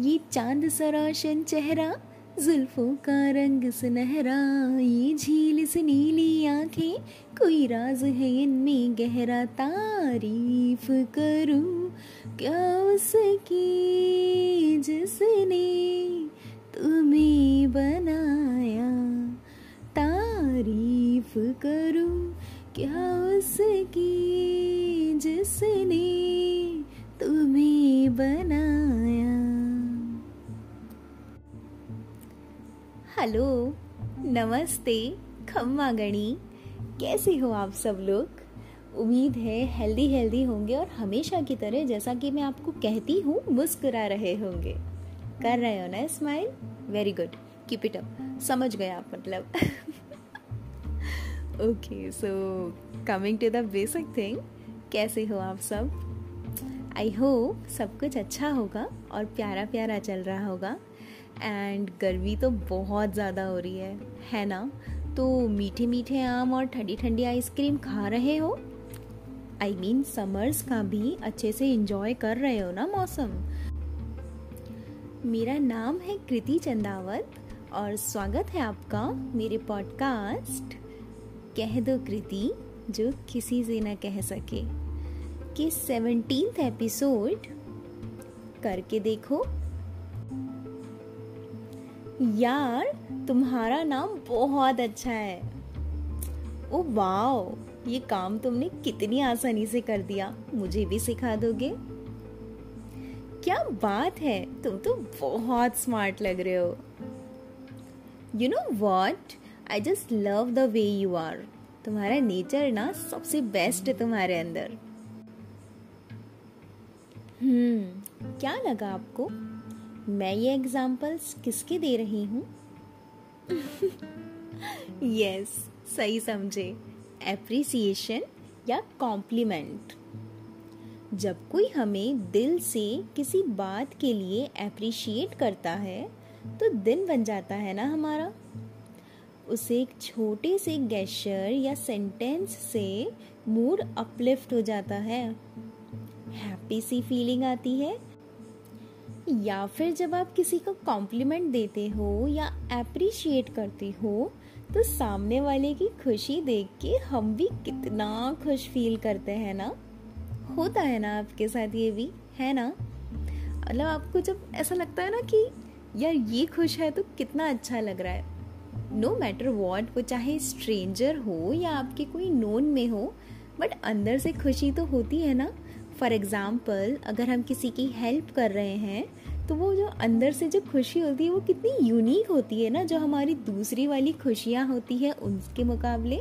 ये चाँद सराशन चेहरा जुल्फों का रंग सुनहरा, ये झील से नीली आँखें, कोई राज है इनमें गहरा, तारीफ़ करूँ, क्या उसकी जिसने हेलो, नमस्ते, खम्मा गणी। कैसे हो आप सब लोग? उम्मीद है हेल्दी हेल्दी होंगे और हमेशा की तरह जैसा कि मैं आपको कहती हूँ, मुस्कुरा रहे होंगे। कर रहे हो ना smile very good keep it up समझ गए आप मतलब। Okay so coming to the basic thing कैसे हो आप सब? आई होप सब कुछ अच्छा होगा और प्यारा प्यारा चल रहा होगा। एंड गर्मी तो बहुत ज़्यादा हो रही है है ना? तो मीठे मीठे आम और ठंडी ठंडी आइसक्रीम खा रहे हो? आई मीन समर्स का भी अच्छे से इंजॉय कर रहे हो ना मौसम? मेरा नाम है कृति चंदावत और स्वागत है आपका मेरे पॉडकास्ट कह दो कृति, जो किसी से ना कह सके, कि सेवनटीन एपिसोड करके देखो। यार, तुम्हारा नाम बहुत अच्छा है। ओ, वाओ, ये काम तुमने कितनी आसानी से कर दिया। मुझे भी सिखा दोगे? क्या बात है, तुम तो बहुत स्मार्ट लग रहे हो। You know what I just love the way you are तुम्हारा नेचर ना सबसे बेस्ट है तुम्हारे अंदर। हम्म क्या लगा आपको? मैं ये एग्जाम्पल्स किसके दे रही हूँ? यस yes, सही समझे। एप्रिसिएशन या कॉम्प्लीमेंट जब कोई हमें दिल से किसी बात के लिए अप्रिशिएट करता है तो दिन बन जाता है ना हमारा? उसे एक छोटे से गैशर या सेंटेंस से मूड अपलिफ्ट हो जाता है। हैप्पी सी फीलिंग आती है। या फिर जब आप किसी को कॉम्प्लीमेंट देते हो या अप्रिशिएट करते हो तो सामने वाले की खुशी देख के हम भी कितना खुश फील करते हैं ना? होता है ना आपके साथ ये भी, है ना? मतलब आपको जब ऐसा लगता है ना कि यार ये खुश है तो कितना अच्छा लग रहा है। नो मैटर वॉट वो चाहे स्ट्रेंजर हो या आपके कोई नोन में हो बट अंदर से खुशी तो होती है ना। फॉर एग्ज़ाम्पल अगर हम किसी की हेल्प कर रहे हैं तो वो जो अंदर से जो खुशी होती है, वो कितनी यूनिक होती है ना, जो हमारी दूसरी वाली खुशियाँ होती है उनके मुकाबले।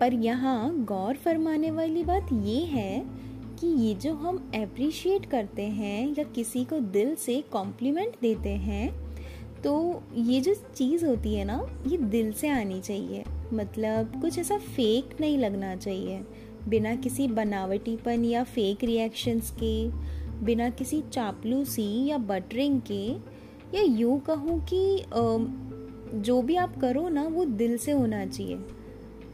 पर यहाँ गौर फरमाने वाली बात ये है कि ये जो हम अप्रिशिएट करते हैं या किसी को दिल से कॉम्प्लीमेंट देते हैं तो ये जो चीज़ होती है ना, ये दिल से आनी चाहिए। मतलब कुछ ऐसा फेक नहीं लगना चाहिए। बिना किसी बनावटीपन या फेक रिएक्शंस के, बिना किसी चापलूसी या बटरिंग के, या यूँ कहूँ कि जो भी आप करो ना, वो दिल से होना चाहिए।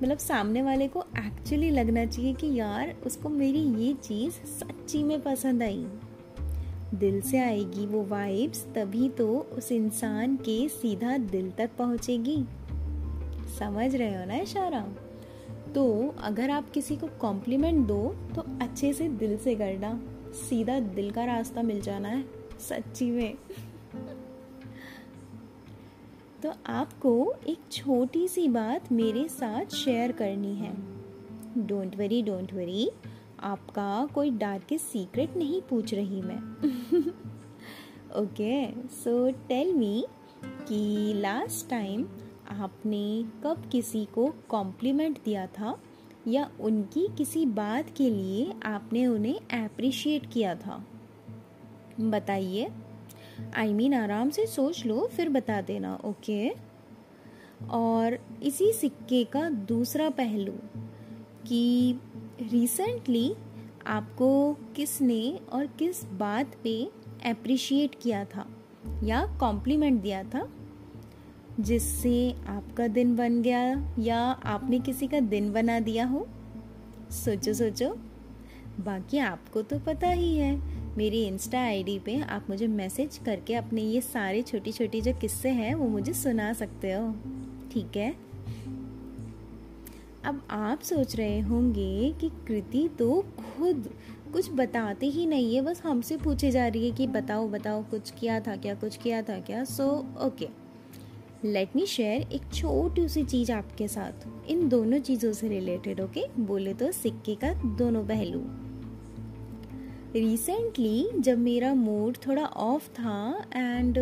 मतलब सामने वाले को एक्चुअली लगना चाहिए कि यार, उसको मेरी ये चीज़ सच्ची में पसंद आई। दिल से आएगी वो वाइब्स तभी तो उस इंसान के सीधा दिल तक पहुँचेगी। समझ रहे हो ना, इशारा? तो अगर आप किसी को कॉम्प्लीमेंट दो तो अच्छे से दिल से करना। सीधा दिल का रास्ता मिल जाना है, सच्ची में। तो आपको एक छोटी सी बात मेरे साथ शेयर करनी है। डोंट वरी डोंट वरी आपका कोई डार्केस्ट सीक्रेट नहीं पूछ रही मैं। ओके सो टेल मी कि लास्ट टाइम आपने कब किसी को कॉम्प्लीमेंट दिया था या उनकी किसी बात के लिए आपने उन्हें अप्रिशिएट किया था? बताइए। आई मीन आराम से सोच लो, फिर बता देना ओके और इसी सिक्के का दूसरा पहलू कि रिसेंटली आपको किसने और किस बात पे अप्रिशिएट किया था या कॉम्प्लीमेंट दिया था? जिससे आपका दिन बन गया या आपने किसी का दिन बना दिया हो। सोचो सोचो। बाकी आपको तो पता ही है। मेरी इंस्टा आईडी पे आप मुझे मैसेज करके अपने ये सारे छोटी छोटी जो किस्से हैं वो मुझे सुना सकते हो। ठीक है? अब आप सोच रहे होंगे कि कृति तो खुद कुछ बताते ही नहीं है बस हमसे पूछे जा रही है कि बताओ बताओ कुछ किया था क्या कुछ किया था क्या? So so, okay let me share एक छोटी सी चीज़ आपके साथ। इन दोनों चीज़ों से रिलेटेड ओके बोले तो सिक्के का दोनों पहलू। रिसेंटली जब मेरा मूड थोड़ा ऑफ़ था एंड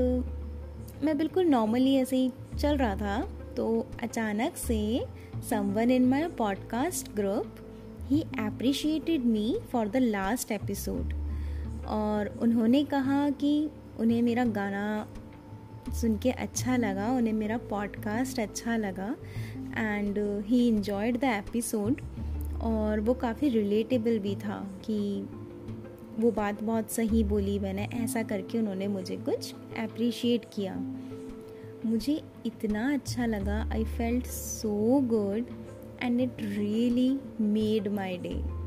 मैं बिल्कुल नॉर्मली ऐसे ही चल रहा था तो अचानक से someone in my podcast group he appreciated me for the last episode और उन्होंने कहा कि उन्हें मेरा गाना सुन के अच्छा लगा, उन्हें मेरा पॉडकास्ट अच्छा लगा and he enjoyed the episode और वो काफ़ी रिलेटेबल भी था कि वो बात बहुत सही बोली मैंने, ऐसा करके उन्होंने मुझे कुछ अप्रिशिएट किया। मुझे इतना अच्छा लगा I felt so good and it really made my day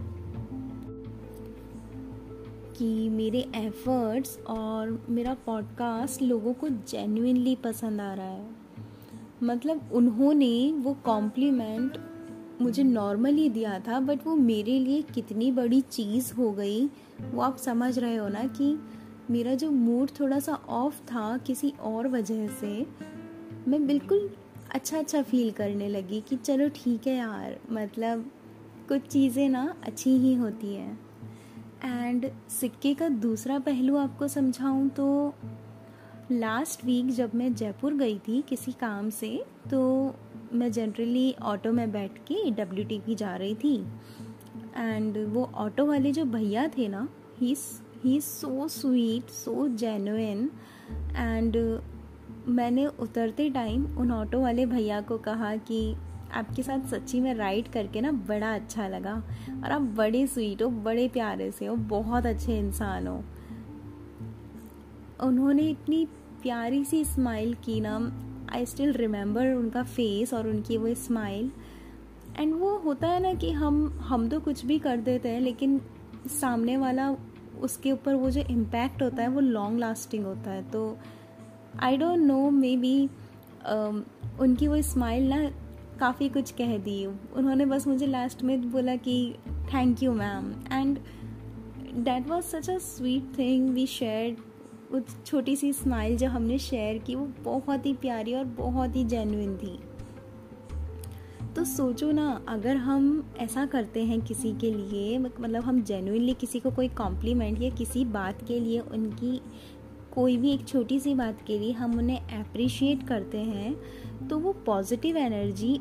कि मेरे एफर्ट्स और मेरा पॉडकास्ट लोगों को जेन्यनली पसंद आ रहा है। मतलब उन्होंने वो कॉम्प्लीमेंट मुझे नॉर्मली दिया था बट वो मेरे लिए कितनी बड़ी चीज़ हो गई, वो आप समझ रहे हो ना कि मेरा जो मूड थोड़ा सा ऑफ़ था किसी और वजह से, मैं बिल्कुल अच्छा अच्छा फील करने लगी कि चलो ठीक है यार मतलब कुछ चीज़ें ना अच्छी ही होती हैं। एंड सिक्के का दूसरा पहलू आपको समझाऊं तो लास्ट वीक जब मैं जयपुर गई थी किसी काम से तो मैं जनरली ऑटो में बैठ के डब्ल्यू टी की जा रही थी। एंड वो ऑटो वाले जो भैया थे ना he he so sweet so genuine and मैंने उतरते टाइम उन ऑटो वाले भैया को कहा कि आपके साथ सच्ची में राइड करके ना बड़ा अच्छा लगा। और आप बड़े स्वीट हो, बड़े प्यारे से हो, बहुत अच्छे इंसान हो। उन्होंने इतनी प्यारी सी स्माइल की ना आई स्टिल रिमेंबर उनका फेस और उनकी वो स्माइल एंड वो होता है ना कि हम हम तो कुछ भी कर देते हैं, लेकिन सामने वाला उसके ऊपर वो जो इम्पैक्ट होता है, वो लॉन्ग लास्टिंग होता है। तो I don't know maybe उनकी वो स्माइल ना काफ़ी कुछ कह दी। उन्होंने बस मुझे लास्ट में बोला कि thank you ma'am and that was such a sweet thing we share वो छोटी सी स्माइल जो हमने शेयर की, वो बहुत ही प्यारी और बहुत ही जेन्युइन थी। तो सोचो ना, अगर हम ऐसा करते हैं किसी के लिए मतलब हम जेन्युइनली किसी को कोई कॉम्प्लीमेंट या किसी बात के लिए उनकी कोई भी एक छोटी सी बात के लिए हम उन्हें अप्रिशिएट करते हैं तो वो पॉजिटिव एनर्जी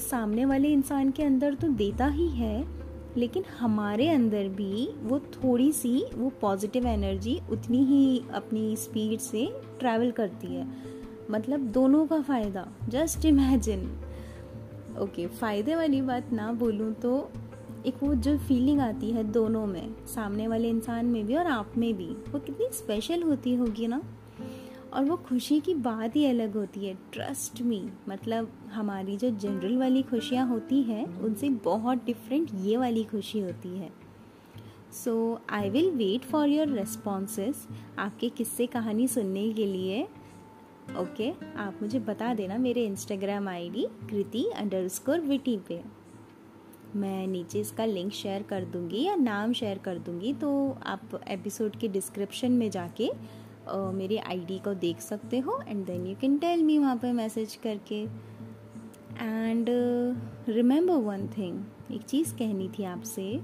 सामने वाले इंसान के अंदर तो देता ही है, लेकिन हमारे अंदर भी वो थोड़ी सी वो पॉजिटिव एनर्जी उतनी ही अपनी स्पीड से ट्रैवल करती है। मतलब दोनों का फ़ायदा जस्ट इमेजिन ओके फ़ायदे वाली बात ना बोलूँ तो एक वो जो फीलिंग आती है दोनों में सामने वाले इंसान में भी और आप में भी वो कितनी स्पेशल होती होगी ना? और वो खुशी की बात ही अलग होती है ट्रस्ट मी मतलब हमारी जो जनरल वाली खुशियाँ होती हैं उनसे बहुत डिफरेंट ये वाली खुशी होती है। So I will wait for your responses आपके किस्से कहानी सुनने के लिए ओके okay, आप मुझे बता देना मेरे Instagram ID Kriti underscore witty पे। मैं नीचे इसका लिंक शेयर कर दूँगी या नाम शेयर कर दूँगी तो आप एपिसोड के डिस्क्रिप्शन में जाके uh, मेरी आईडी को देख सकते हो and then you can tell me वहाँ पे मैसेज करके। एंड रिमेंबर वन थिंग एक चीज़ कहनी थी आपसे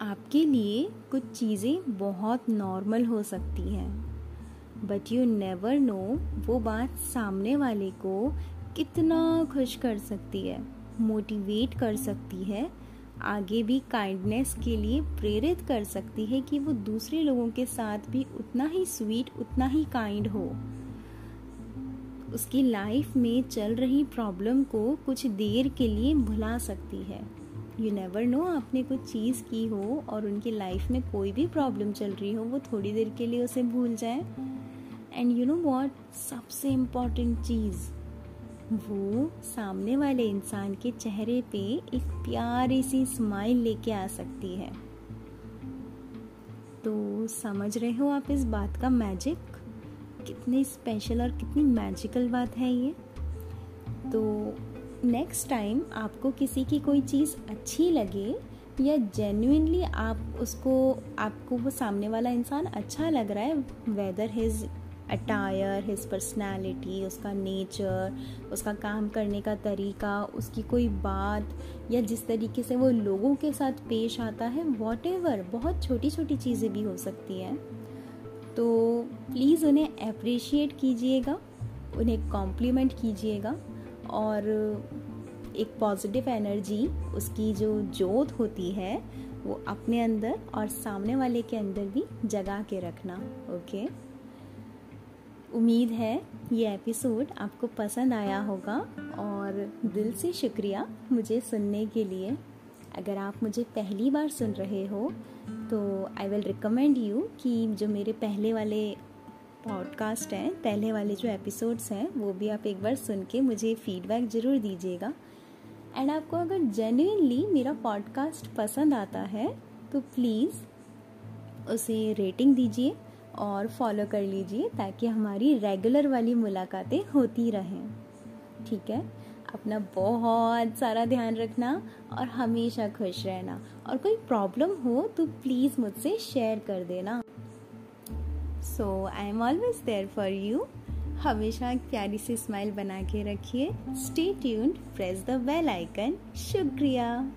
आपके लिए कुछ चीज़ें बहुत नॉर्मल हो सकती हैं बट यू नेवर नो वो बात सामने वाले को कितना खुश कर सकती है। मोटिवेट कर सकती है, आगे भी काइंडनेस के लिए प्रेरित कर सकती है कि वो दूसरे लोगों के साथ भी उतना ही स्वीट उतना ही काइंड हो। उसकी लाइफ में चल रही प्रॉब्लम को कुछ देर के लिए भुला सकती है। यू नेवर नो आपने कुछ चीज़ की हो और उनकी लाइफ में कोई भी प्रॉब्लम चल रही हो, वो थोड़ी देर के लिए उसे भूल जाए। एंड यू नो वॉट सबसे इंपॉर्टेंट चीज़ वो सामने वाले इंसान के चेहरे पे एक प्यारी सी स्माइल लेके आ सकती है। तो समझ रहे हो आप इस बात का मैजिक कितनी स्पेशल और कितनी मैजिकल बात है ये। तो नेक्स्ट टाइम आपको किसी की कोई चीज़ अच्छी लगे या जेन्यूनली आप उसको, आपको वो सामने वाला इंसान अच्छा लग रहा है whether his attire his personality उसका नेचर उसका काम करने का तरीका, उसकी कोई बात, या जिस तरीके से वो लोगों के साथ पेश आता है वॉट बहुत छोटी छोटी चीज़ें भी हो सकती हैं। तो प्लीज़ उन्हें अप्रिशिएट कीजिएगा, उन्हें कॉम्प्लीमेंट कीजिएगा, और एक पॉजिटिव एनर्जी उसकी जो जोत होती है, वो अपने अंदर और सामने वाले के अंदर भी जगा के रखना ओके उम्मीद है ये एपिसोड आपको पसंद आया होगा और दिल से शुक्रिया मुझे सुनने के लिए। अगर आप मुझे पहली बार सुन रहे हो तो आई विल रिकमेंड यू कि जो मेरे पहले वाले पॉडकास्ट हैं, पहले वाले जो एपिसोड्स हैं, वो भी आप एक बार सुन के मुझे फीडबैक ज़रूर दीजिएगा। एंड आपको अगर जेन्यूनली मेरा पॉडकास्ट पसंद आता है तो प्लीज़ उसे रेटिंग दीजिए। और फॉलो कर लीजिए ताकि हमारी रेगुलर वाली मुलाकातें होती रहें। ठीक है? अपना बहुत सारा ध्यान रखना और हमेशा खुश रहना। और कोई प्रॉब्लम हो तो प्लीज़ मुझसे शेयर कर देना। So I am always there for you हमेशा एक प्यारी सी स्माइल बना के रखिए। Stay tuned press the bell icon शुक्रिया।